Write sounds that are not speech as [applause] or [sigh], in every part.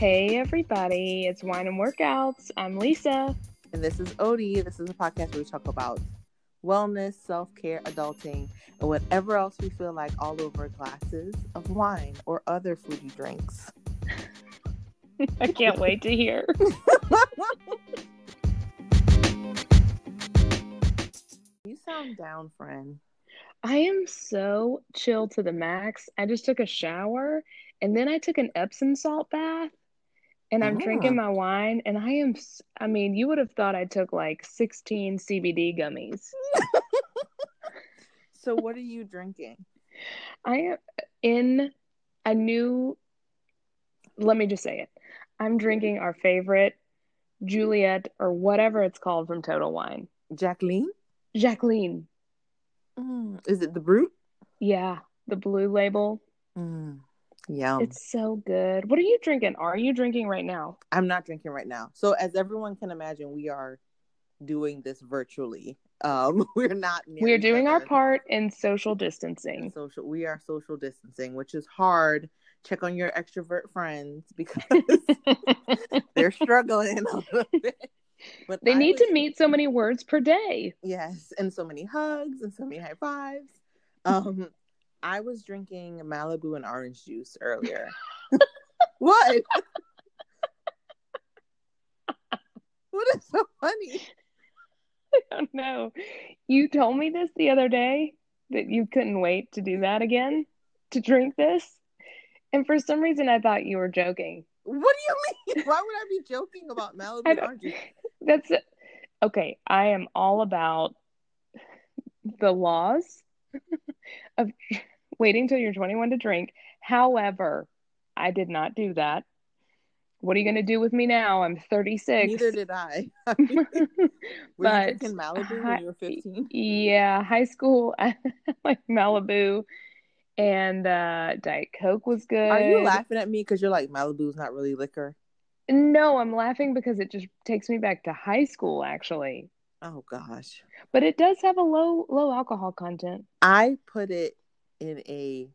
Hey, everybody, it's Wine and Workouts. I'm Lisa. And this is Odie. This is a podcast where we talk about wellness, self care, adulting, and whatever else we feel like all over glasses of wine or other fruity drinks. [laughs] I can't wait to hear. [laughs] you sound down, friend. I am so chill to the max. I just took a shower and then I took an Epsom salt bath and I'm drinking Ah. my wine and I am, I mean, you would have thought I took like 16 CBD gummies. [laughs] So, what are you drinking? I am in a new let me just say it. I'm drinking our favorite Juliet or whatever it's called from Total Wine. Jacqueline? Jacqueline. Mm, Is it the Brut? Yeah, the blue label. Mm, yum. It's so good. What are you drinking? Are you drinking right now? I'm not drinking right now. So, as everyone can imagine, we are doing this virtually. Um, [laughs] we're not. We are doing our part in social distancing. social we are social distancing which is hard check on your extrovert friends [laughs] because [laughs] they're struggling a little bit but They I need was- to meet so many words per day. yes and so many hugs and so many high fives um i was drinking malibu and orange juice earlier [laughs] what what is so funny I don't know. You told me this the other day that you couldn't wait to do that again, to drink this. And for some reason, I thought you were joking. what do you mean [laughs] why would i be joking about malibu and orange juice [laughs] That's okay. I am all about the laws of [laughs] waiting till you're 21 to drink. However, I did not do that. What are you going to do with me now? I'm 36. neither did i [laughs] [laughs] were you But drinking malibu when you were 15 yeah, high school, like Malibu and uh, Diet Coke was good. Are you laughing at me because you're like Malibu's not really liquor? No, I'm laughing because it just takes me back to high school, actually. Oh gosh, But it does have a low low alcohol content. I put it in a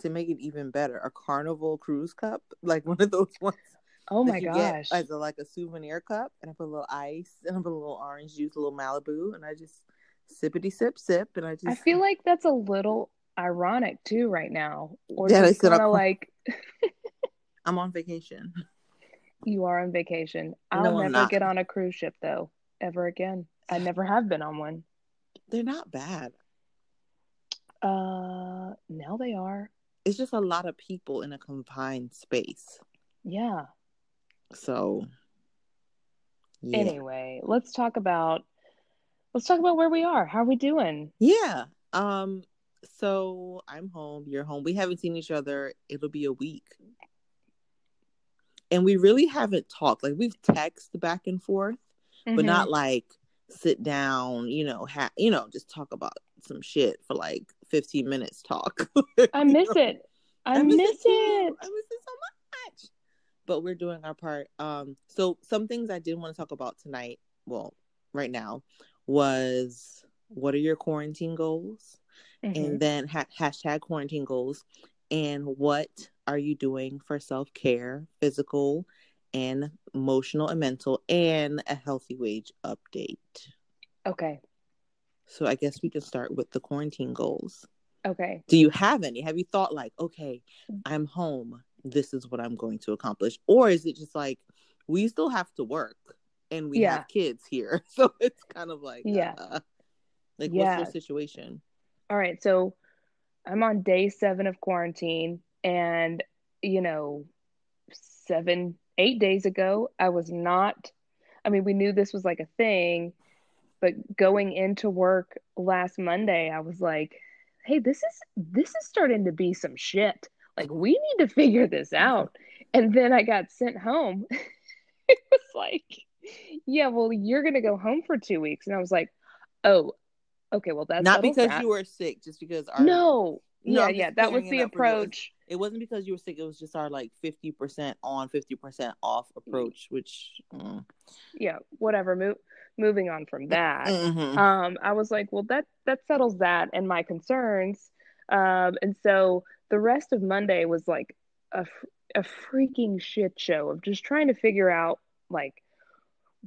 to make it even better a Carnival cruise cup, like [laughs] one of those ones. Oh my gosh. As a, like a souvenir cup, and I put a little ice, and [laughs] I put a little orange juice, a little Malibu, and I just sippity sip sip, and I just I feel like that's a little ironic too right now. Or Yeah, just said kind I- of like [laughs] I'm on vacation. you are on vacation. I'll No, never get on a cruise ship though, ever again. I never have been on one. They're not bad. Uh, now they are. It's just a lot of people in a confined space. Yeah. So yeah, Anyway, let's talk about let's talk about where we are. How are we doing? Yeah. Um. So I'm home. You're home. We haven't seen each other. It'll be a week, and we really haven't talked. Like we've texted back and forth, but Mhm. not like sit down. You know, ha- you know, just talk about some shit for like 15 minutes. Talk. [laughs] I miss it. I, miss, too. it. I miss it so much. But we're doing our part. Um. So some things I did want to talk about tonight. Well, right now, was what are your quarantine goals? Mhm. and then ha- hashtag quarantine goals and what are you doing for self-care physical and emotional and mental and a healthy wage update Okay. so i guess we can start with the quarantine goals Okay. do you have any have you thought like okay i'm home this is what i'm going to accomplish or is it just like we still have to work and we Yeah. have kids here [laughs] so it's kind of like Yeah. uh, like Yeah. what's your situation All right. So I'm on day seven of quarantine, and you know, seven, eight days ago, I was not. I mean, we knew this was like a thing, but going into work last Monday, I was like, "Hey, this is this is starting to be some shit. Like, we need to figure this [laughs] out." And then I got sent home. [laughs] it was like, "Yeah, well, you're gonna go home for two weeks," and I was like, "Oh, okay. Well, that's not because you were sick just because our no." No, yeah, yeah, that was the approach. It wasn't because you were sick it was just our like 50% on 50% off approach which mm. Yeah, whatever. Mo- moving on from that. Mhm. um i was like well that that settles that and my concerns um and so the rest of monday was like a a freaking shit show of just trying to figure out like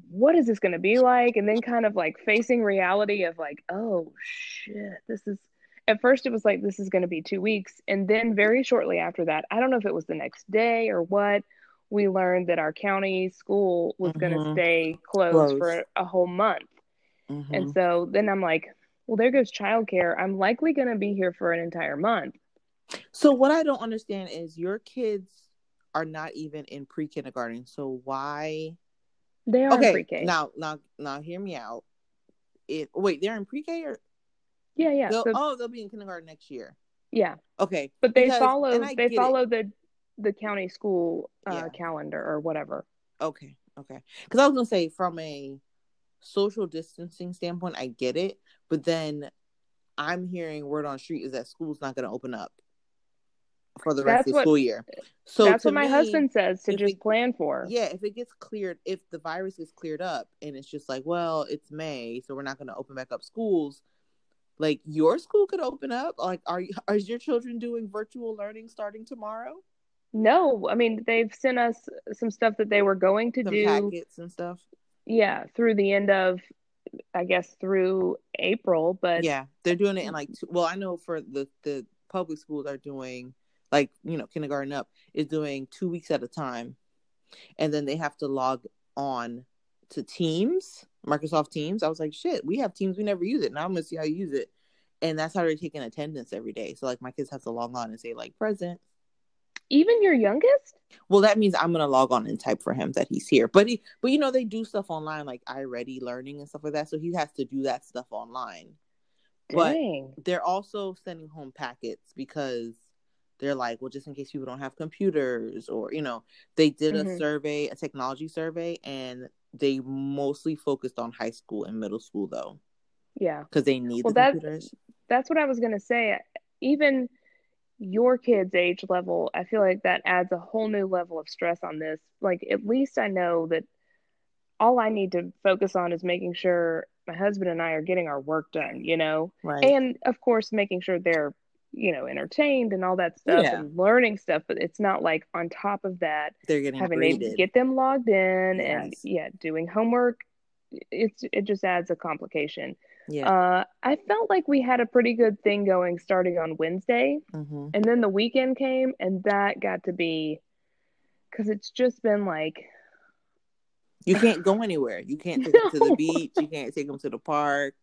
what is this going to be like and then kind of like facing reality of like oh shit this is at first it was like this is going to be 2 weeks and then very shortly after that I don't know if it was the next day or what we learned that our county school was mm-hmm. going to stay closed, closed, for a whole month. Mm-hmm. And so then I'm like, well, there goes childcare. I'm likely going to be here for an entire month. So what I don't understand is your kids are not even in pre kindergarten. So why? They are okay, pre-K. Now, now, now, hear me out. It wait, they're in pre K or? Yeah, yeah. They'll, so, oh, they'll be in kindergarten next year. Yeah. Okay. But they because, follow. They follow it. the the county school uh, yeah. calendar or whatever. Okay. Okay. Because I was gonna say from a social distancing standpoint, I get it, but then I'm hearing word on street is that school's not going to open up for the rest that's of the what, school year. So that's what my me, husband says to just it, plan for. Yeah, if it gets cleared, if the virus is cleared up and it's just like, well, it's May, so we're not going to open back up schools. Like your school could open up. Like, are are [laughs] your children doing virtual learning starting tomorrow? No, I mean they've sent us some stuff that they were going to some do packets and stuff. Yeah, through the end of I guess through April, but yeah, they're doing it in like two, well, I know for the the public schools are doing like you know kindergarten up is doing two weeks at a time, and then they have to log on to Teams, Microsoft Teams. I was like, shit, we have Teams, we never use it. Now I'm gonna see how you use it, and that's how they're taking attendance every day. So like my kids have to log on and say like present, even your youngest? Well, that means I'm gonna log on and type for him that he's here. But he, but you know, they do stuff online like iReady Learning and stuff like that. So he has to do that stuff online. Dang. But they're also sending home packets because they're like, well, just in case people don't have computers, or you know, they did mm-hmm. a survey, a technology survey, and they mostly focused on high school and middle school though. Yeah, because they need well, the that, computers. That's what I was gonna say. Even your kids' age level, I feel like that adds a whole new level of stress on this. Like, at least I know that all I need to focus on is making sure my husband and I are getting our work done, you know? Right. And of course, making sure they're, you know, entertained and all that stuff yeah. and learning stuff. But it's not like on top of that, they're getting having graded. to get them logged in yes. and, yeah, doing homework. It's, it just adds a complication. Yeah. Uh, I felt like we had a pretty good thing going starting on Wednesday. Mm-hmm. And then the weekend came, and that got to be because it's just been like. You can't go anywhere. You can't take them to the [laughs] beach. You can't take them to the park.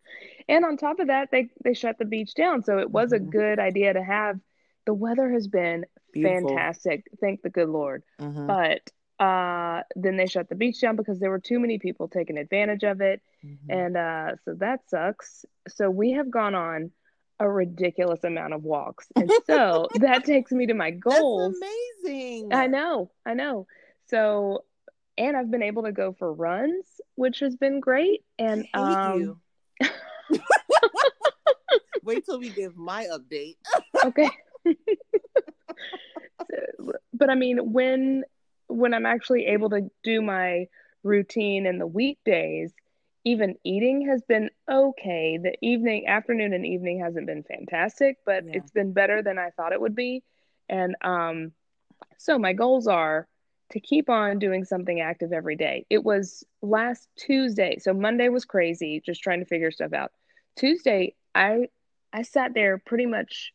And on top of that, they, they shut the beach down. So it was mm-hmm. a good idea to have. The weather has been Beautiful. fantastic. Thank the good Lord. Mm-hmm. But uh, then they shut the beach down because there were too many people taking advantage of it. Mm-hmm. And uh, so that sucks. So we have gone on a ridiculous amount of walks. And so [laughs] that takes me to my goals. That's amazing. I know. I know. So, and I've been able to go for runs, which has been great. And, um, [laughs] wait till we give my update. okay. [laughs] but I mean, when when I'm actually able to do my routine in the weekdays, even eating has been okay. The evening, afternoon, and evening hasn't been fantastic, but yeah. it's been better than I thought it would be. And um, so my goals are to keep on doing something active every day. It was last Tuesday, so Monday was crazy, just trying to figure stuff out. Tuesday, I I sat there pretty much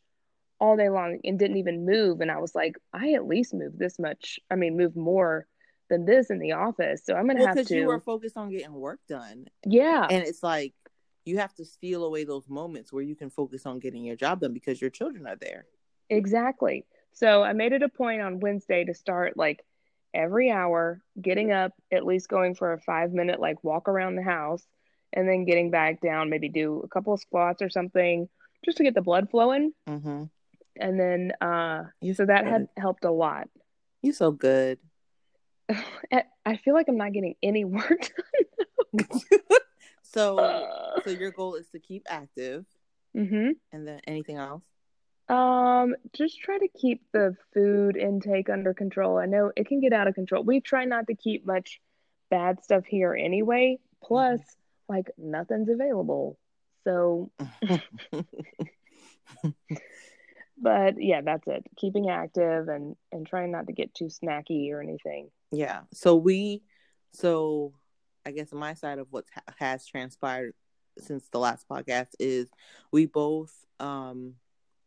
all day long and didn't even move. And I was like, I at least move this much. I mean, move more than this in the office. So I'm gonna have to. Because you were focused on getting work done. Yeah, and it's like you have to steal away those moments where you can focus on getting your job done because your children are there. Exactly. So I made it a point on Wednesday to start like every hour, getting up, at least going for a five minute like walk around the house, and then getting back down, maybe do a couple of squats or something just to get the blood flowing. Mm-hmm and then uh you so that good. had helped a lot you so good [laughs] i feel like i'm not getting any work [laughs] done so uh, so your goal is to keep active [laughs] mm-hmm. and then anything else um just try to keep the food intake under control i know it can get out of control we try not to keep much bad stuff here anyway plus mm-hmm. like nothing's available so [laughs] but yeah, that's it. Keeping active and and trying not to get too snacky or anything. Yeah. So we, so I guess my side of what ha- has transpired since the last podcast is we both um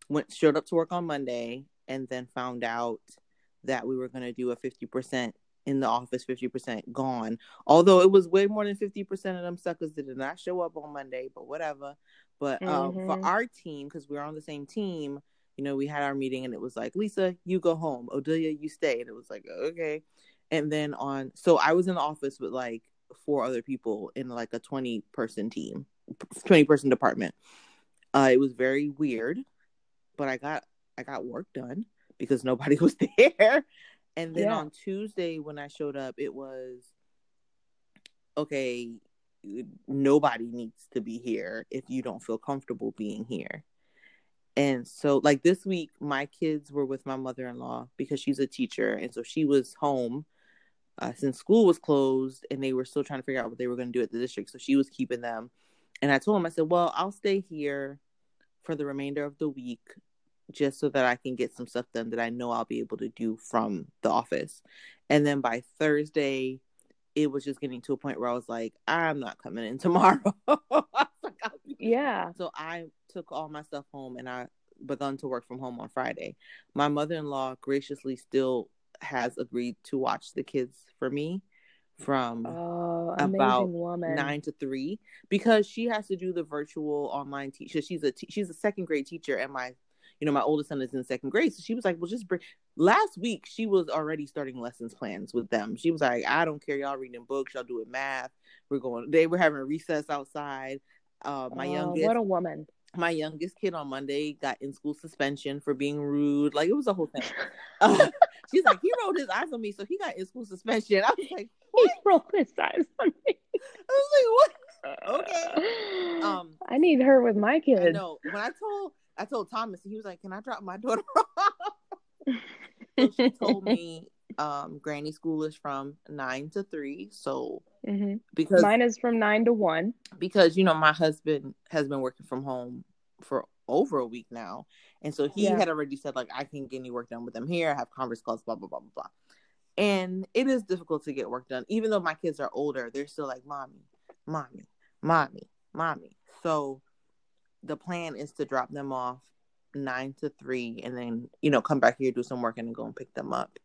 went showed up to work on Monday and then found out that we were going to do a 50% in the office 50% gone. Although it was way more than 50% of them suckers that did not show up on monday but whatever. But um, mm-hmm. for our team because we are on the same team you know we had our meeting and it was like lisa you go home. Odelia you stay. And it was like okay. And then on so i was in the office with like four other people in like a 20 person team 20 person department. Uh it was very weird but i got i got work done because nobody [laughs] was there and then yeah. on Tuesday when I showed up, it was okay, nobody needs to be here if you don't feel comfortable being here. And so, like this week, my kids were with my mother in law because she's a teacher. And so she was home uh, since school was closed and they were still trying to figure out what they were going to do at the district. So she was keeping them. And I told them, I said, well, I'll stay here for the remainder of the week just so that I can get some stuff done that I know I'll be able to do from the office. And then by Thursday, it was just getting to a point where I was like, I'm not coming in [laughs] tomorrow. [laughs] yeah. So I took all my stuff home and I begun to work from home on Friday. My mother in law graciously still has agreed to watch the kids for me from oh, about woman. nine to three because she has to do the virtual online teacher. She's a she's a second grade teacher, and my you know, my oldest son is in second grade. So she was like, well, just bring. Last week, she was already starting lessons plans with them. She was like, I don't care. Y'all reading books. Y'all doing math. We're going. They were having a recess outside. Uh, my oh, youngest. What a woman. My youngest kid on Monday got in school suspension for being rude. Like it was a whole thing. [laughs] [laughs] uh, she's like, he rolled his eyes on me, so he got in school suspension. [laughs] I was like, what? he rolled his eyes on me. I was like, what? okay. Um, I need her with my kids. No, when I told I told Thomas, he was like, "Can I drop my [laughs] daughter off?" so she told [laughs] me um, Granny School is from nine to three. So mm-hmm. because mine is from nine to one. Because you know my husband has been working from home for over a week now, and so he yeah. had already said like I can get any work done with them here. I have conference calls, blah blah blah blah blah. And it is difficult to get work done, even though my kids are older. They're still like, "Mommy, mommy, mommy, mommy." So the plan is to drop them off nine to three and then you know come back here do some work and then go and pick them up.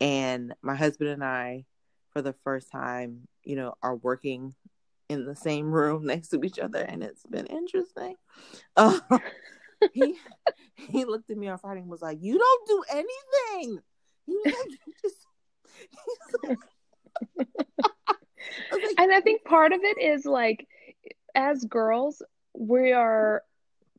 And my husband and i for the first time you know are working in the same [laughs] room next to each other and it's been interesting. Uh, [laughs] he he looked at me on friday and was like you don't do anything. Like, just, [laughs] like, and i think part of it is like as girls we are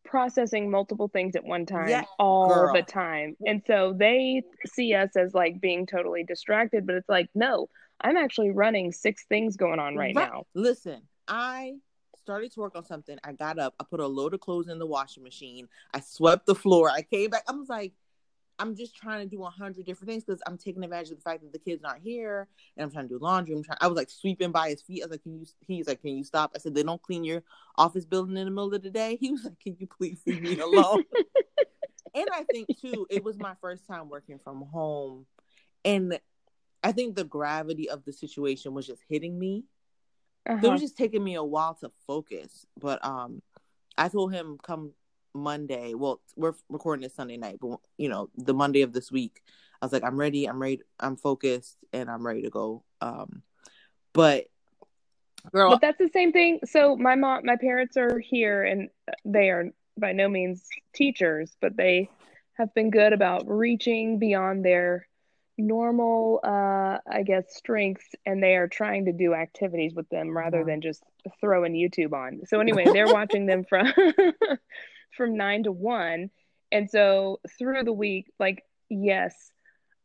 processing multiple things at one time yeah, all girl. the time. And so they see us as like being totally distracted, but it's like, no, I'm actually running six things going on right, right. now. Listen, I started to work on something. I got up, I put a load of clothes in the washing machine, I swept the floor, I came back. I was like, I'm just trying to do a hundred different things because I'm taking advantage of the fact that the kids aren't here, and I'm trying to do laundry. I'm trying. I was like sweeping by his feet. I was like, "Can you?" He's like, "Can you stop?" I said, "They don't clean your office building in the middle of the day." He was like, "Can you please leave me alone?" [laughs] and I think too, it was my first time working from home, and I think the gravity of the situation was just hitting me. Uh-huh. It was just taking me a while to focus, but um, I told him come Monday. Well, we're recording this Sunday night, but you know, the Monday of this week, I was like, I'm ready, I'm ready, I'm focused, and I'm ready to go. Um, but girl, but that's the same thing. So my mom, my parents are here, and they are by no means teachers, but they have been good about reaching beyond their normal uh i guess strengths and they are trying to do activities with them rather uh-huh. than just throwing youtube on so anyway [laughs] they're watching them from [laughs] from nine to one. And so through the week, like, yes,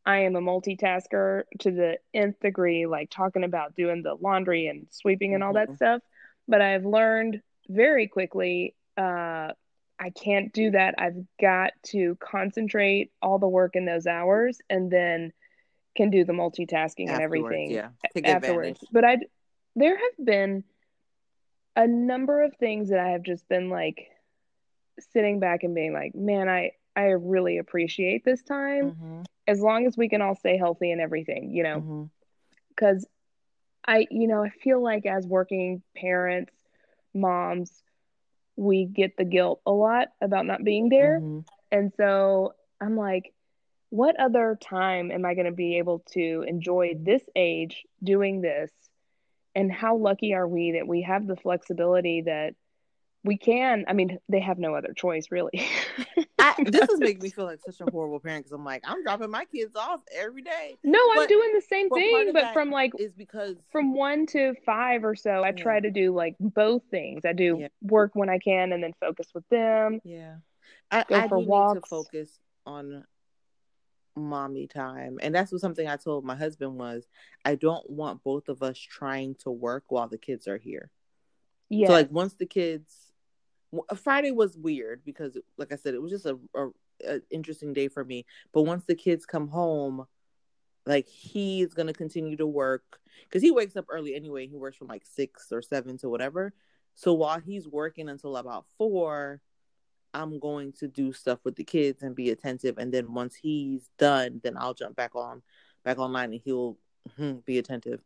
I am a multitasker to the nth degree, like talking about doing the laundry and sweeping and all that mm-hmm. stuff. But I've learned very quickly uh, I can't do that. I've got to concentrate all the work in those hours and then can do the multitasking afterwards, and everything yeah. afterwards. Advantage. But I, there have been a number of things that I have just been like, sitting back and being like, man, I I really appreciate this time mm-hmm. as long as we can all stay healthy and everything, you know. Because mm-hmm. I, you know, I feel like as working parents, moms, we get the guilt a lot about not being there. Mm-hmm. And so I'm like, what other time am I going to be able to enjoy this age doing this? And how lucky are we that we have the flexibility that we can? I mean, they have no other choice, really. [laughs] I, this is making me feel like such a horrible parent because I'm like, I'm dropping my kids off every day. No, but, I'm doing the same thing, but from like is because from one to five or so, I yeah. try to do like both things. I do yeah. work when I can and then focus with them. Yeah, I, go I for walks. to focus on mommy time and that's what something i told my husband was i don't want both of us trying to work while the kids are here yeah so like once the kids friday was weird because like i said it was just a, a, a interesting day for me but once the kids come home like he's gonna continue to work because he wakes up early anyway he works from like six or seven to whatever so while he's working until about four I'm going to do stuff with the kids and be attentive. And then once he's done, then I'll jump back on, back online, and he'll hmm, be attentive.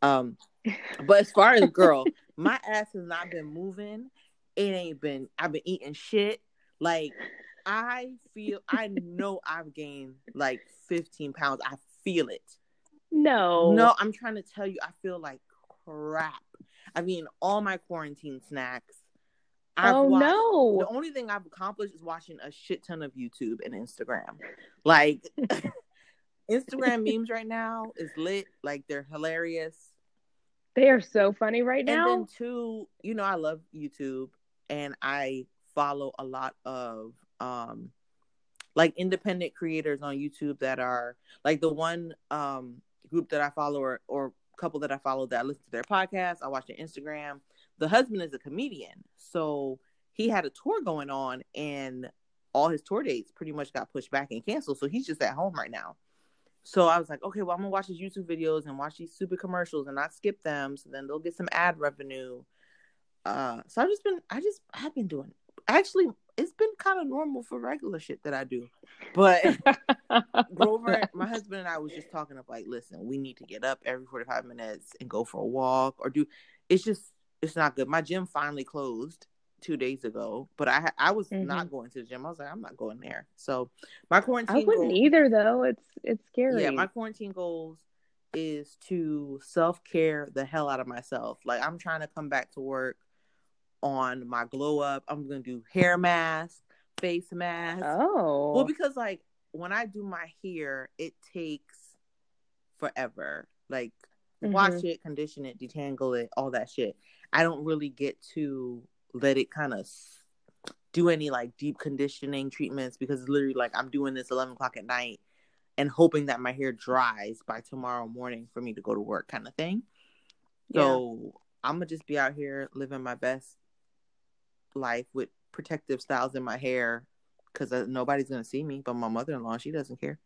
Um, [laughs] but as far as girl, my ass has not been moving. It ain't been. I've been eating shit. Like I feel. I know I've gained like 15 pounds. I feel it. No. No, I'm trying to tell you. I feel like crap. I mean, all my quarantine snacks I've oh watched, no! The only thing I've accomplished is watching a shit ton of YouTube and Instagram. Like [laughs] Instagram [laughs] memes right now is lit. Like they're hilarious. They are so funny right now. And then two, you know, I love YouTube and I follow a lot of um like independent creators on YouTube that are like the one um group that I follow or, or couple that I follow that I listen to their podcast. I watch their Instagram the husband is a comedian, so he had a tour going on, and all his tour dates pretty much got pushed back and canceled. So he's just at home right now. So I was like, okay, well, I'm gonna watch his YouTube videos and watch these super commercials and not skip them, so then they'll get some ad revenue. Uh, so I've just been, I just, I've been doing. Actually, it's been kind of normal for regular shit that I do, but [laughs] Grover, my husband and I was just talking of like, listen, we need to get up every 45 minutes and go for a walk or do. It's just it's not good. My gym finally closed two days ago, but I I was mm-hmm. not going to the gym. I was like, I'm not going there. So my quarantine. I wouldn't goals, either, though. It's it's scary. Yeah, my quarantine goals is to self care the hell out of myself. Like I'm trying to come back to work on my glow up. I'm gonna do hair mask, face mask. Oh, well, because like when I do my hair, it takes forever. Like mm-hmm. wash it, condition it, detangle it, all that shit. I don't really get to let it kind of do any like deep conditioning treatments because literally like I'm doing this 11 o'clock at night and hoping that my hair dries by tomorrow morning for me to go to work kind of thing. So. I'm gonna just be out here living my best life with protective styles in my hair because uh, nobody's gonna see me but my mother-in-law she doesn't care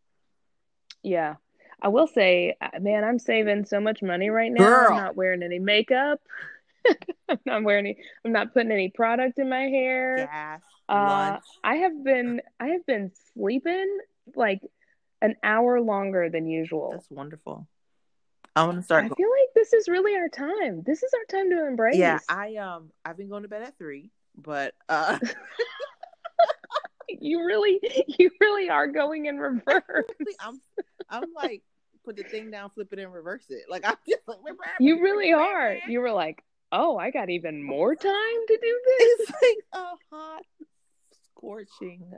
yeah i will say uh, man i'm saving so much money right now Girl. i'm not wearing any makeup [laughs] I'm not wearing any. I'm not putting any product in my hair. Gas, uh, I have been. I have been sleeping like an hour longer than usual. That's wonderful. I want to start. I feel like this is really our time. This is our time to embrace. Yeah, I um, I've been going to bed at three, but uh. [laughs] you really, you really are going in reverse. I'm, I'm like, put the thing down, flip it, and reverse it. Like I'm just like, you really are. You were like, oh, I got even more [laughs] time to do this. It's like a hot, scorching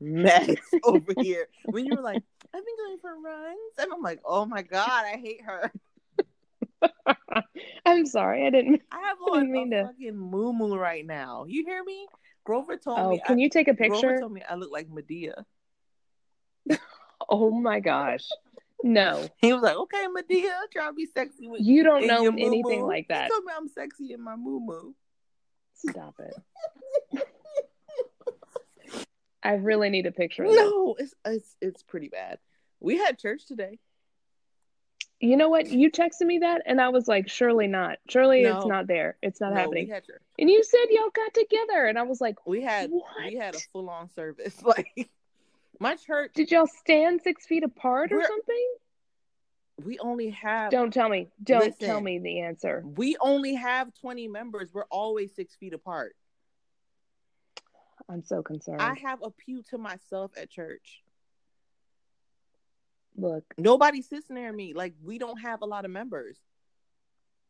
mess [laughs] over here. When you were like, I've been going for runs, and I'm like, oh my god, I hate her. [laughs] I'm sorry, I didn't. I have on [laughs] didn't mean a to... fucking moo right now. You hear me? Grover told me. oh, me. Can I, you take a picture? Grover told me I look like Madea. [laughs] oh my gosh. No. He was like, okay, Madea, try to be sexy with you. don't know anything like that. He told me I'm sexy in my moo moo. Stop it. I really need a picture. no, it's it's it's pretty bad. We had church today. You know what? You texted me that, and I was like, surely not. Surely no. it's not there. It's not no, happening. And you said y'all got together, and I was like, we had what? we had a full on service. [laughs] Like my church. Did y'all stand six feet apart or something? We only have. Don't tell me. Don't listen, tell me the answer. We only have twenty members. We're always six feet apart. I'm so concerned. I have a pew to myself at church. Look, nobody sits near me. Like we don't have a lot of members.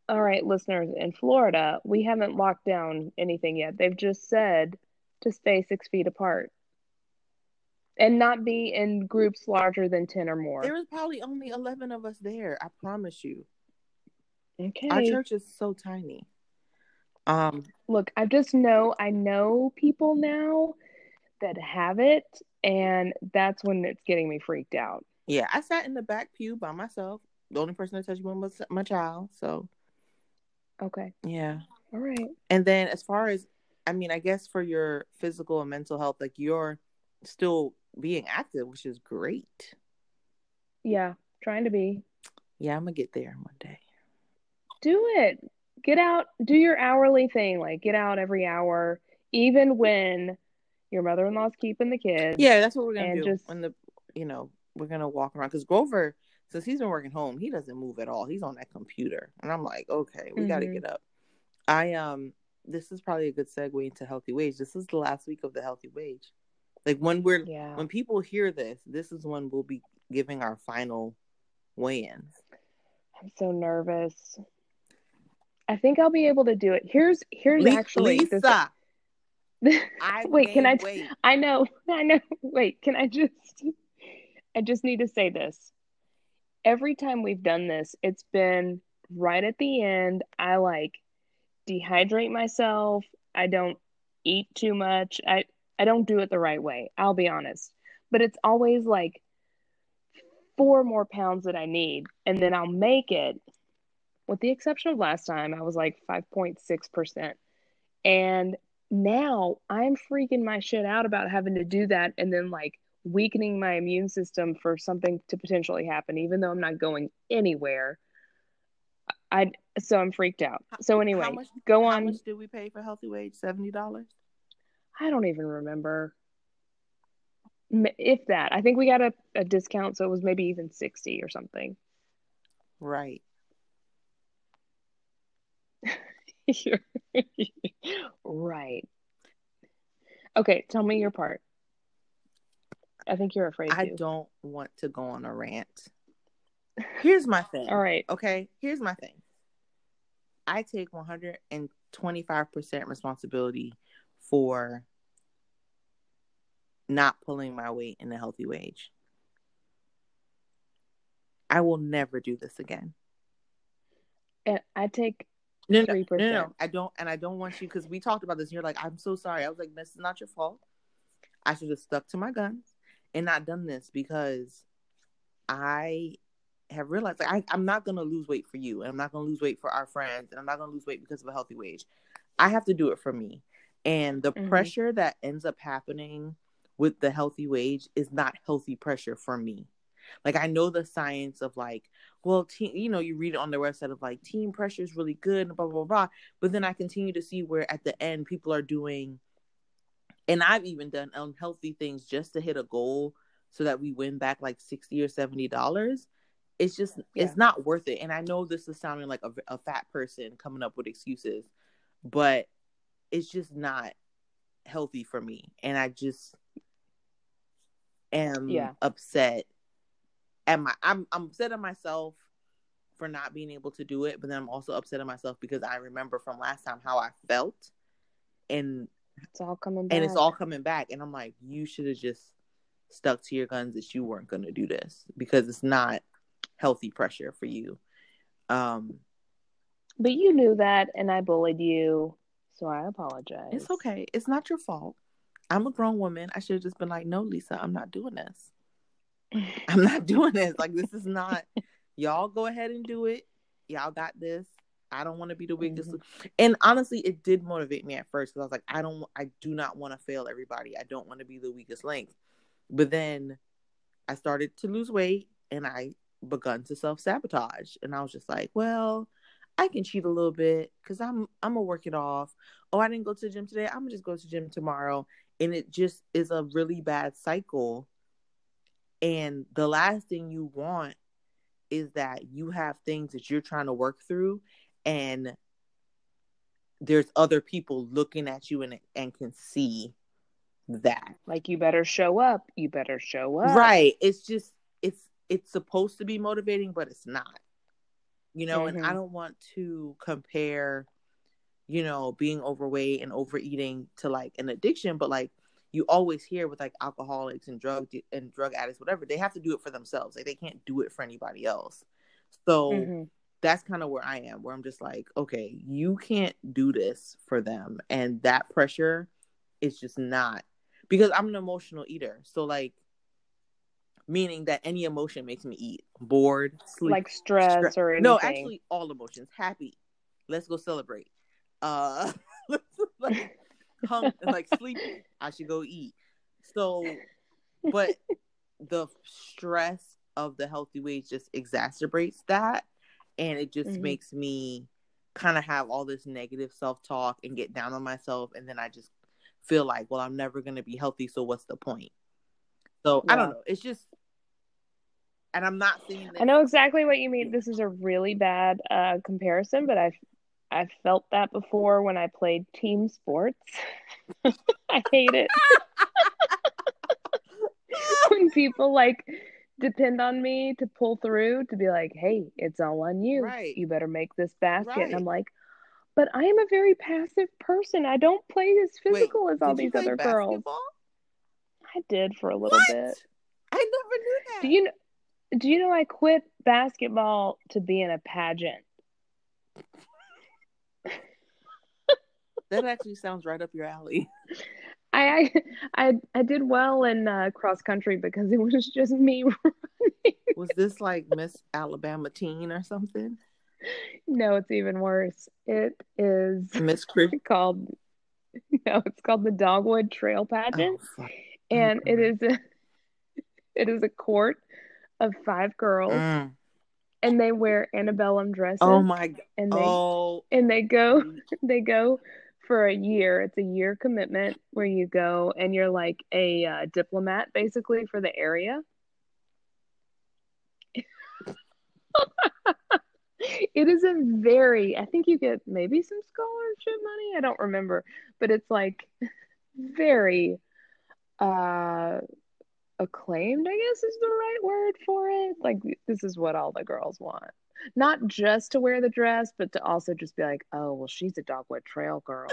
All right, listeners, in Florida, we haven't locked down anything yet. They've just said to stay six feet apart and not be in groups larger than 10 or more. There was probably only 11 of us there. I promise you. Okay. Our church is so tiny. Um, look, I just know I know people now that have it, and that's when it's getting me freaked out. Yeah, I sat in the back pew by myself. The only person that touched me was my child. So, okay. Yeah. All right. And then, as far as, I mean, I guess for your physical and mental health, like you're still being active, which is great. Yeah, trying to be. Yeah, I'm gonna get there one day. Do it. Get out. Do your hourly thing. Like get out every hour, even when your mother-in-law's keeping the kids. Yeah, that's what we're gonna do. Just when the you know we're gonna walk around because Grover, since he's been working home, he doesn't move at all. He's on that computer, and I'm like, okay, we mm-hmm. got to get up. I um, this is probably a good segue into healthy wage. This is the last week of the healthy wage. Like when we're yeah. when people hear this, this is when we'll be giving our final weigh-ins. I'm so nervous. I think I'll be able to do it. Here's here's Lisa, actually Lisa. This... wait, can I? [laughs] I know, [laughs] I know. Wait, can I just? I just need to say this. Every time we've done this, it's been right at the end. I like dehydrate myself. I don't eat too much. I I don't do it the right way. I'll be honest. But it's always like four more pounds that I need and then I'll make it. With the exception of last time, I was like 5.6%. And now I'm freaking my shit out about having to do that and then like weakening my immune system for something to potentially happen, even though I'm not going anywhere. I so I'm freaked out. So anyway, much, go on. How much did we pay for healthy wage? Seventy dollars. I don't even remember. If that, I think we got a, a discount, so it was maybe even sixty or something. [laughs] Right. [laughs] right. Okay, tell me your part. I think you're afraid. I to. don't want to go on a rant. Here's my thing. [laughs] All right. Okay. Here's my thing. I take 125% responsibility for not pulling my weight in a healthy wage. I will never do this again. And I take no, no, no, no, I don't, and I don't want you because we talked about this. And you're like, I'm so sorry. I was like, this is not your fault. I should have stuck to my guns and not done this because I have realized like I, am not gonna lose weight for you, and I'm not gonna lose weight for our friends, and I'm not gonna lose weight because of a healthy wage. I have to do it for me, and the mm-hmm. pressure that ends up happening with the healthy wage is not healthy pressure for me. Like I know the science of like, well, team, you know, you read it on their website of like team pressure is really good and blah blah blah. But then I continue to see where at the end people are doing and I've even done unhealthy things just to hit a goal so that we win back like 60 or 70 dollars it's just yeah. it's not worth it and i know this is sounding like a, a fat person coming up with excuses but it's just not healthy for me and i just am yeah. upset at my I'm, I'm upset at myself for not being able to do it but then i'm also upset at myself because i remember from last time how i felt and it's all coming back. And it's all coming back. And I'm like, you should have just stuck to your guns that you weren't going to do this because it's not healthy pressure for you. Um, but you knew that, and I bullied you, so I apologize. It's okay. It's not your fault. I'm a grown woman. I should have just been like, no, Lisa, I'm not doing this. [laughs] I'm not doing this. Like, this is not. Y'all go ahead and do it. Y'all got this. I don't want to be the weakest. Mm-hmm. And honestly, it did motivate me at first because I was like, I don't, I do not want to fail everybody. I don't want to be the weakest link. But then I started to lose weight and I begun to self sabotage, and I was just like, well, I can cheat a little bit because I'm I'm gonna work it off. Oh, I didn't go to the gym today. I'm gonna just go to the gym tomorrow, and it just is a really bad cycle. And the last thing you want is that you have things that you're trying to work through, and there's other people looking at you and and can see that. Like you better show up. You better show up. Right. It's just it's it's supposed to be motivating, but it's not. You know, mm-hmm. and I mm-hmm. don't want to compare, you know, being overweight and overeating to like an addiction, but like you always hear with like alcoholics and drug and drug addicts, whatever, they have to do it for themselves. Like they can't do it for anybody else. So mm-hmm. That's kind of where I am, where I'm just like, okay, you can't do this for them, and that pressure is just not because I'm an emotional eater. So like meaning that any emotion makes me eat. Bored, sleep, like stress, stress. or anything. No, actually all emotions. Happy. Let's go celebrate. Uh [laughs] like hum, like sleepy. I should go eat. So but [laughs] the stress of the healthy weight just exacerbates that and it just mm-hmm. makes me kind of have all this negative self-talk and get down on myself and then I just feel like, well, I'm never going to be healthy. So what's the point? So yeah. I don't know. It's just, and I'm not saying. That- I know exactly what you mean. This is a really bad uh, comparison, but I've I've felt that before when I played team sports. [laughs] I hate it [laughs] [laughs] when people like depend on me to pull through to be like, "Hey, it's all on you. Right. You better make this basket." Right. And I'm like, but I am a very passive person. I don't play as physical Wait, as all these other basketball? girls. I did for a little what? bit. I never knew that. Do you know? Do you know I quit basketball to be in a pageant? [laughs] that actually sounds right up your alley. [laughs] I [laughs] I I did well in uh, cross country because it was just me [laughs] running. Was this like Miss Alabama teen or something? no, it's even worse. It is Miss [laughs] called no, it's called the Dogwood Trail Pageant, oh, and it is a it is a court of five girls, mm. and they wear antebellum dresses. Oh my! And they oh. and they go they go for a year. It's a year commitment where you go and you're like a uh, diplomat basically for the area. [laughs] it is a very i think you get maybe some scholarship money i don't remember but it's like [laughs] very uh acclaimed i guess is the right word for it like this is what all the girls want not just to wear the dress but to also just be like oh well she's a dogwood trail girl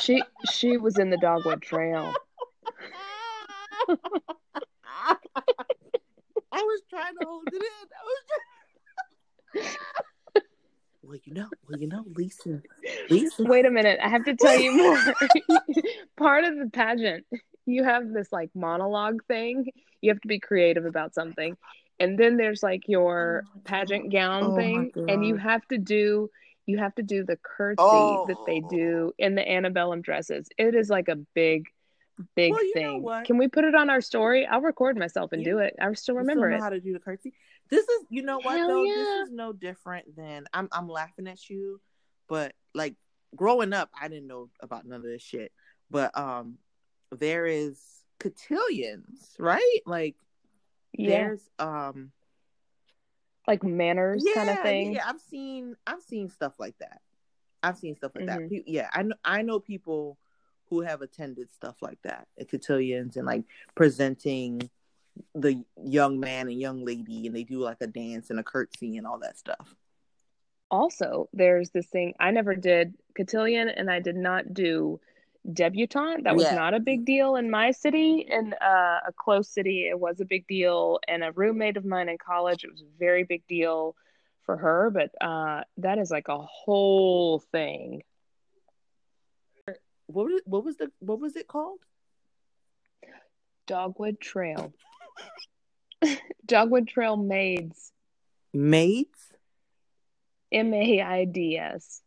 she she was in the dogwood trail [laughs] I was trying to hold it in. I was trying [laughs] well, you know, well, you know, Lisa, Lisa. Wait a minute, I have to tell you more. [laughs] Part of the pageant, you have this like monologue thing. You have to be creative about something, and then there's like your oh pageant gown oh thing, and you have to do you have to do the curtsy oh. that they do in the antebellum dresses. It is like a big big well, thing. Can we put it on our story? I'll record myself and you, do it. I still remember still it. How to do the curtsy? This is, you know what Hell though? Yeah. This is no different than I'm. I'm laughing at you, but like growing up, I didn't know about none of this shit. But um, there is cotillions, right? Like yeah. there's um, like manners yeah, kind of thing. Yeah, I've seen I've seen stuff like that. I've seen stuff like mm-hmm. that. Yeah, I know I know people who have attended stuff like that at cotillions and like presenting the young man and young lady and they do like a dance and a curtsy and all that stuff also there's this thing i never did cotillion and i did not do debutante that was yeah. not a big deal in my city in uh, a close city it was a big deal and a roommate of mine in college it was a very big deal for her but uh, that is like a whole thing what was, what was the what was it called dogwood trail [laughs] Dogwood Trail Maids. Maids? M A I D S.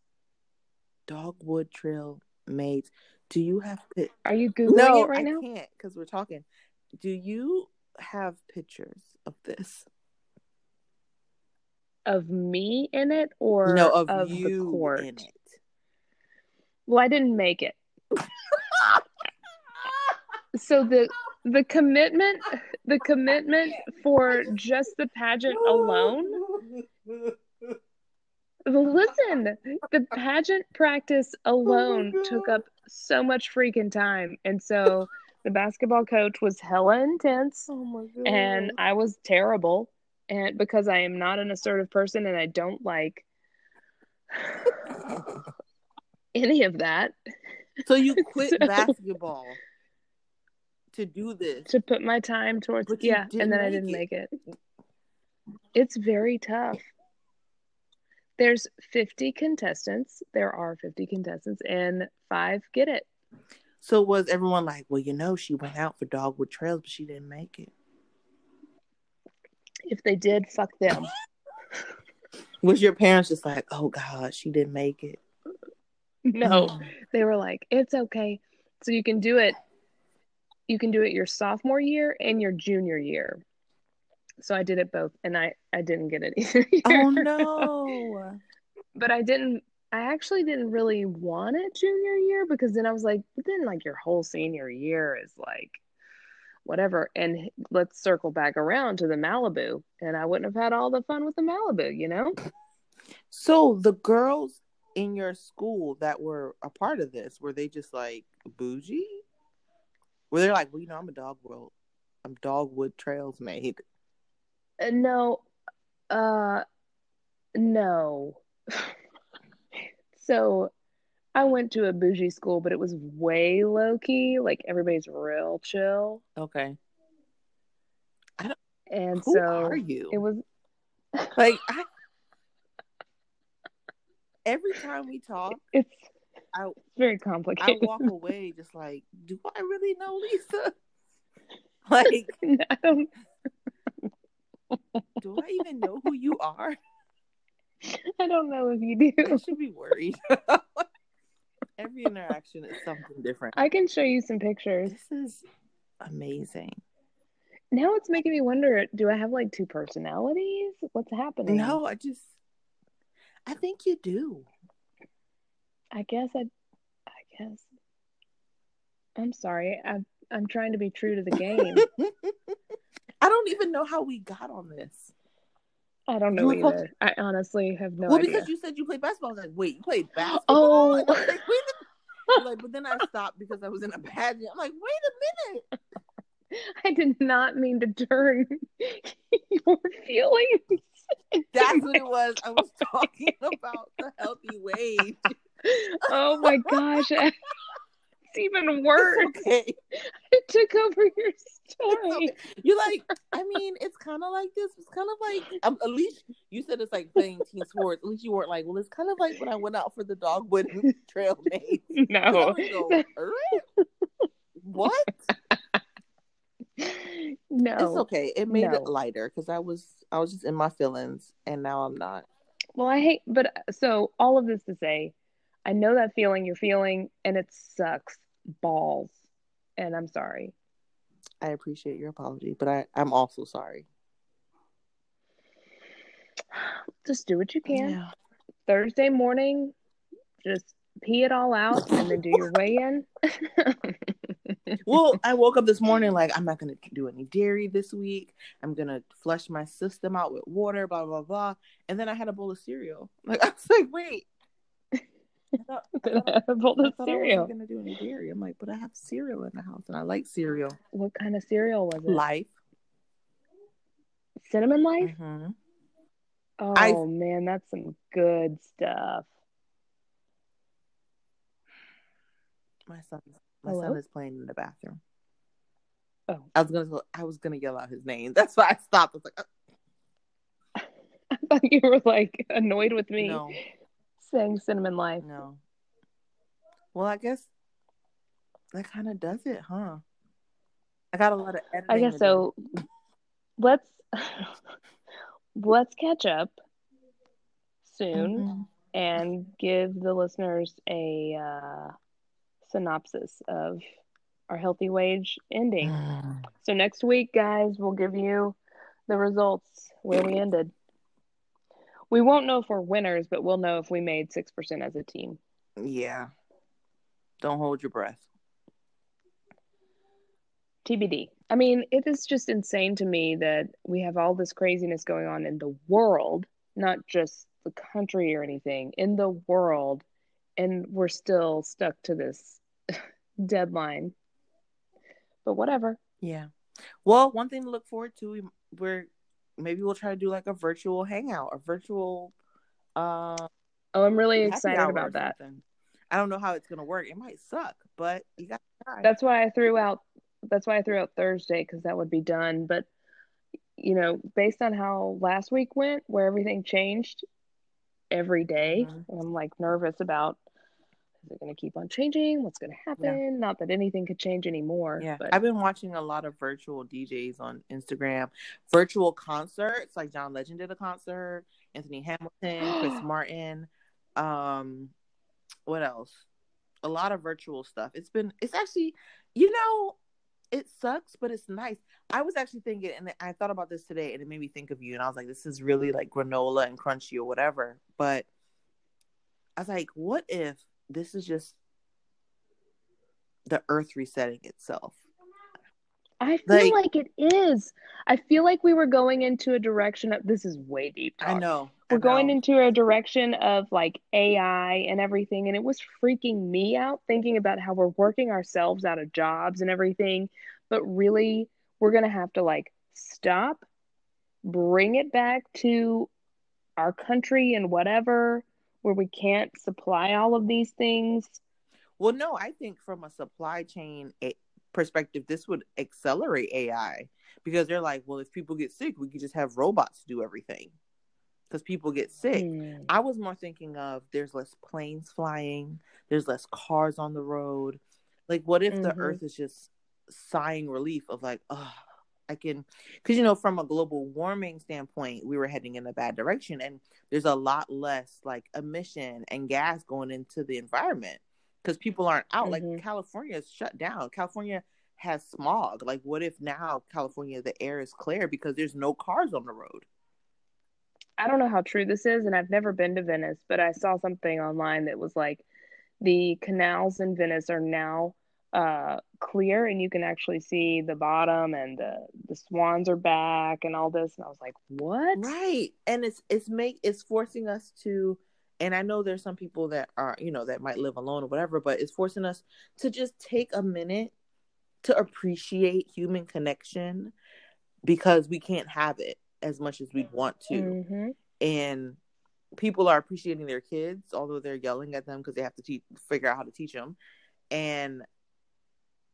Dogwood Trail Maids. Do you have to? Are you googling no, it right I now? I can't because we're talking. Do you have pictures of this? of me in it or no, of, of the court? in it? Well, I didn't make it. [laughs] so the the commitment the commitment for just the pageant alone [laughs] listen the pageant practice alone oh took up so much freaking time. And so the basketball coach was hella intense oh and i was terrible and because i am not an assertive person and i don't like [laughs] any of that. So you [laughs] quit so, basketball to do this to put my time towards yeah and then i didn't it. make it. It's very tough there's 50 contestants. There are 50 contestants and five get it. So was everyone like well you know she went out for dogwood trails but she didn't make it. If they did fuck them. [laughs] Was your parents just like oh god she didn't make it? No. They were like it's okay. So you can do it. You can do it your sophomore year and your junior year. So I did it both and I I didn't get it [laughs] either. Year. Oh no. [laughs] but I didn't I actually didn't really want it junior year because then I was like, but then like your whole senior year is like whatever. And let's circle back around to the Malibu. And I wouldn't have had all the fun with the Malibu, you know? So the girls in your school that were a part of this, were they just like bougie? Where they're like, well, you know, I'm a dog world, I'm dogwood trails made. Uh, no, uh, no. [laughs] so, I went to a bougie school, but it was way low key. Like everybody's real chill. Okay. I don't. And who so are you? It was [laughs] like I, every time we talk, it's I, very complicated. I walk away just like, do I really know Lisa? [laughs] Like, no. Do I even know who you are? I don't know if you do. I should be worried. [laughs] Every interaction is something different. I can show you some pictures. This is amazing. Now it's making me wonder do I have like two personalities? What's happening? No, I just, I think you do. I guess I, I guess. I'm sorry. I I'm trying to be true to the game. [laughs] I don't even know how we got on this. I don't know either. I honestly have no idea. well, idea. because you said you played basketball. I was like, wait, you played basketball? Oh, like, [laughs] like, but then I stopped because I was in a pageant. I'm like, wait a minute. I did not mean to turn [laughs] your feelings. That's what it [laughs] was. I was talking about the HealthyWage oh my gosh. It's even worse. It's okay. [laughs] It took over your story. Okay. You're like, I mean, it's kind of like this. It's kind of like, um, at least you said it's like playing team sports. At least you weren't like, well, it's kind of like when I went out for the dogwood [laughs] trail maze. [laughs] No. Go, what? No. It's okay. It made no. it lighter because I was I was just in my feelings and now I'm not. Well, I hate but so all of this to say I know that feeling you're feeling, and it sucks balls. And I'm sorry. I appreciate your apology, but I, I'm also sorry. [sighs] Just do what you can. Yeah. Thursday morning, just pee it all out and then do your [laughs] weigh in. [laughs] well, I woke up this morning like I'm not gonna do any dairy this week. I'm gonna flush my system out with water, blah blah blah. And then I had a bowl of cereal. [laughs] Like I was like, wait, I thought, I thought, of cereal. I wasn't gonna do any dairy. I'm like, but I have cereal in the house, and I like cereal. What kind of cereal was it? Life. Cinnamon Life. Mm-hmm. Oh I, man, that's some good stuff. My son, my Hello? son is playing in the bathroom. Oh, I was gonna, I was gonna yell out his name. [laughs] That's why I stopped. I was like, oh. [laughs] I thought you were like annoyed with me. No saying cinnamon life. No. Well, I guess that kind of does it, huh? I got a lot of editing. I guess so. Do. Let's [laughs] let's catch up soon mm-hmm. and give the listeners a uh, synopsis of our HealthyWage ending. Mm. So next week, guys, we'll give you the results where we ended. We won't know if we're winners, but we'll know if we made 6% as a team. Yeah. Don't hold your breath. TBD. I mean, it is just insane to me that we have all this craziness going on in the world, not just the country or anything, in the world, and we're still stuck to this [laughs] deadline. But whatever. Yeah. Well, one thing to look forward to, we're maybe we'll try to do like a virtual hangout, a virtual. Uh, oh, I'm really excited about that. I don't know how it's gonna work. It might suck, but you got. That's why I threw out. That's why I threw out Thursday because that would be done. But you know, based on how last week went, where everything changed every day, mm-hmm. I'm like nervous about is it going to keep on changing? What's going to happen? Yeah. Not that anything could change anymore. Yeah, but... I've been watching a lot of virtual DJs on Instagram, virtual concerts. Like John Legend did a concert, Anthony Hamilton, Chris [gasps] Martin. Um, what else? A lot of virtual stuff. It's been. It's actually, you know, it sucks, but it's nice. I was actually thinking, and I thought about this today, and it made me think of you. And I was like, this is really like granola and crunchy or whatever. But I was like, what if this is just the earth resetting itself. I feel like, like, it is. I feel like we were going into a direction of this is way deep. Talk. I know. We're I know. going into a direction of like AI and everything, and it was freaking me out thinking about how we're working ourselves out of jobs and everything. But really, we're gonna have to like stop, bring it back to our country and whatever, where we can't supply all of these things? Well, no, I think from a supply chain eh, perspective, this would accelerate AI because they're like, well, if people get sick, we could just have robots do everything because people get sick. Mm. I was more thinking of there's less planes flying, there's less cars on the road. Like, what if mm-hmm. the earth is just sighing relief of like, oh, I can, because you know, from a global warming standpoint, we were heading in a bad direction, and there's a lot less like emission and gas going into the environment because people aren't out. Mm-hmm. Like California is shut down. California has smog. Like, what if now California the air is clear because there's no cars on the road? I don't know how true this is, and I've never been to Venice, but I saw something online that was like the canals in Venice are now uh, clear and you can actually see the bottom and the the swans are back and all this. And I was like what? Right. And it's it's make it's forcing us to and I know there's some people that are you know that might live alone or whatever but it's forcing us to just take a minute to appreciate human connection because we can't have it as much as we'd want to. Mm-hmm. and people are appreciating their kids although they're yelling at them because they have to teach figure out how to teach them and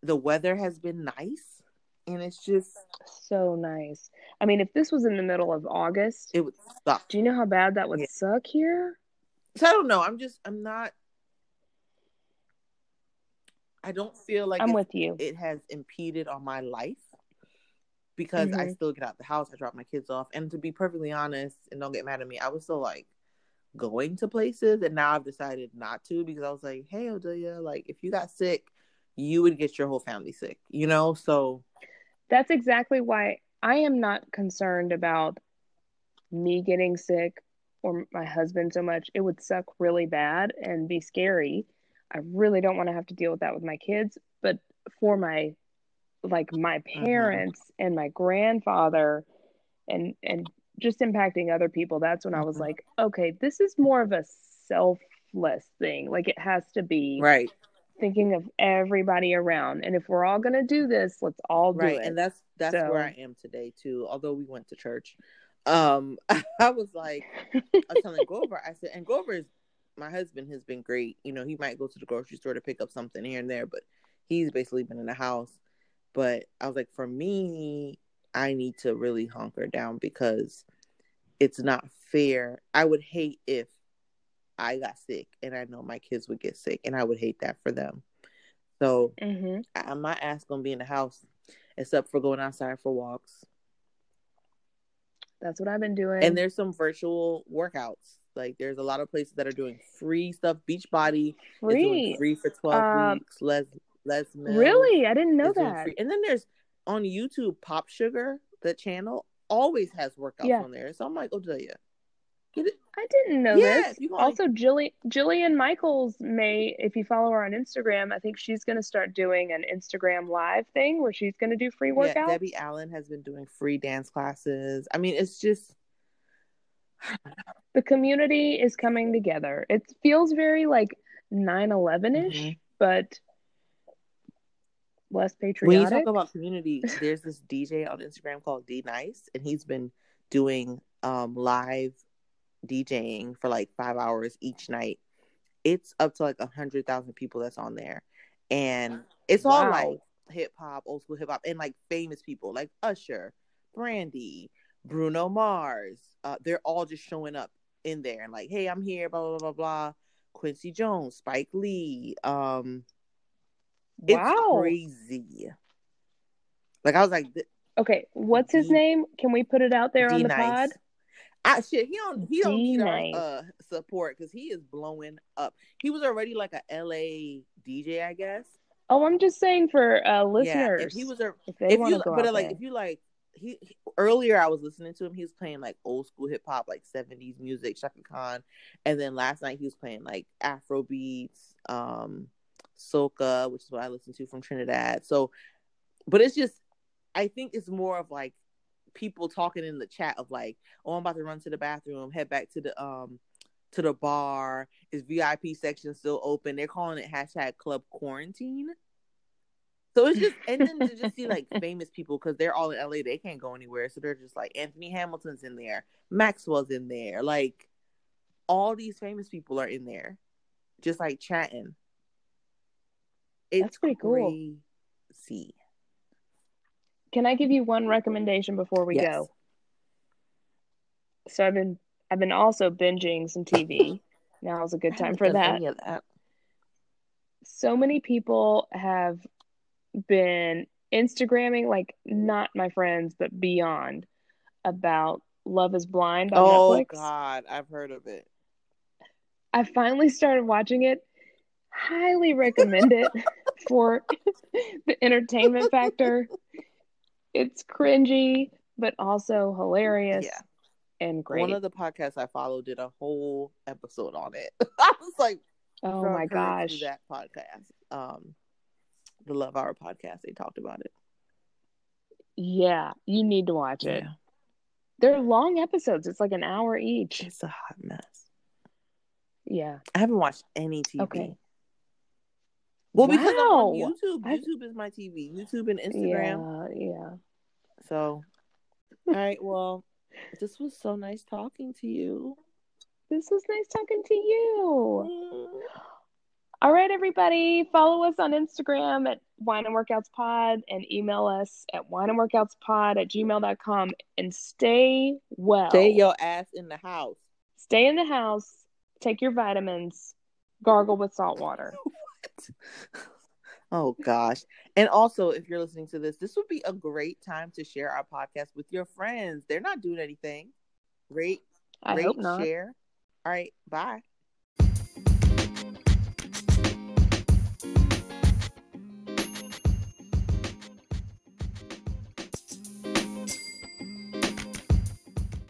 the weather has been nice and it's just so nice. I mean, if this was in the middle of August, it would suck. Do you know how bad that would yeah. suck here? So I don't know. I'm just I'm not I don't feel like I'm with you. It has impeded on my life because mm-hmm. I still get out the house, I drop my kids off, and to be perfectly honest, and don't get mad at me, I was still like going to places, and now I've decided not to because I was like, hey, Odelia, like if you got sick, you would get your whole family sick, you know? So that's exactly why I am not concerned about me getting sick or my husband so much. It would suck really bad and be scary. I really don't want to have to deal with that with my kids, but for my like my mm-hmm. parents mm-hmm. and my grandfather and and just impacting other people, that's when mm-hmm. I was mm-hmm. like, okay, this is more of a selfless thing. Like it has to be right thinking of everybody around. And if we're all going to do this, let's all do right. it. And that's that's so. where I am today too. Although we went to church, um, [laughs] I was like, I was telling [laughs] Grover, I said, and Grover is my husband has been great. You know, he might go to the grocery store to pick up something here and there, but he's basically been in the house. But I was like, for me, I need to really hunker down because it's not fair. I would hate if I got sick and I know my kids would get sick and I would hate that for them. So mm-hmm. I, my ass gonna be in the house except for going outside for walks. That's what I've been doing. And there's some virtual workouts. Like there's a lot of places that are doing free stuff. Beachbody free. is doing free for 12 um, weeks. Les Les Mills Really? I didn't know that. And then there's on YouTube Pop Sugar, the channel always has workouts yeah. on there. So I'm like, oh yeah. I didn't know yeah, this. Also, like... Jillian Jillian Michaels may, if you follow her on Instagram, I think she's going to start doing an Instagram live thing where she's going to do free workouts. Yeah, Debbie Allen has been doing free dance classes. I mean, it's just the community is coming together. It feels very like 9/11 ish, mm-hmm. but less patriotic. When you talk about community, there's this DJ on Instagram called D Nice, and he's been doing um, live DJing for like five hours each night. It's up to like a hundred thousand people that's on there, and it's wow. all like hip hop, old school hip hop, and like famous people like Usher, Brandy, Bruno Mars. Uh, they're all just showing up in there and like, hey, I'm here, blah blah blah blah. Quincy Jones, Spike Lee. Um, wow. it's crazy. Like I was like, okay, what's his name? Can we put it out there D on the nice. pod? I shit, he don't he don't need our uh, support because he is blowing up. He was already like a LA DJ, I guess. Oh, I'm just saying for uh, listeners. Yeah, if he was a, if, if you, but like there. if you like, he, he, earlier I was listening to him. He was playing like old school hip hop, like 70s music, Chaka Khan, and then last night he was playing like Afro beats, um, soca, which is what I listen to from Trinidad. So, but it's just, I think it's more of like people talking in the chat of like, oh, I'm about to run to the bathroom, head back to the um to the bar. Is VIP section still open? They're calling it hashtag club quarantine. So it's just and then to just see like [laughs] famous people because they're all in LA, they can't go anywhere. So they're just like Anthony Hamilton's in there, Maxwell's in there, like all these famous people are in there, just like chatting. It's That's pretty cool. See. Can I give you one recommendation before we yes. go? So I've been I've been also binging some TV. [laughs] now is a good time for that. that. So many people have been Instagramming, like not my friends, but beyond, about Love Is Blind on oh, Netflix. Oh God, I've heard of it. I finally started watching it. Highly recommend it [laughs] for the entertainment factor it's cringy, but also hilarious. Yeah. And great. One of the podcasts I follow did a whole episode on it. [laughs] I was like, oh my gosh, that podcast, um, the Love Hour podcast, they talked about it. Yeah, you need to watch it. They're long episodes. It's like an hour each. It's a hot mess. Yeah, I haven't watched any TV. Okay. Well, wow. because I'm on YouTube. YouTube is my TV. YouTube and Instagram. Yeah, yeah. So, all right. Well, this was so nice talking to you. This was nice talking to you. Mm. All right, everybody. Follow us on Instagram at Wine and Workouts Pod and email us at wine and workouts pod at gmail.com and stay well. Stay your ass in the house. Stay in the house. Take your vitamins. Gargle with salt water. [laughs] Oh gosh. And also if you're listening to this, this would be a great time to share our podcast with your friends. They're not doing anything. Rate, I rate, share. All right, bye.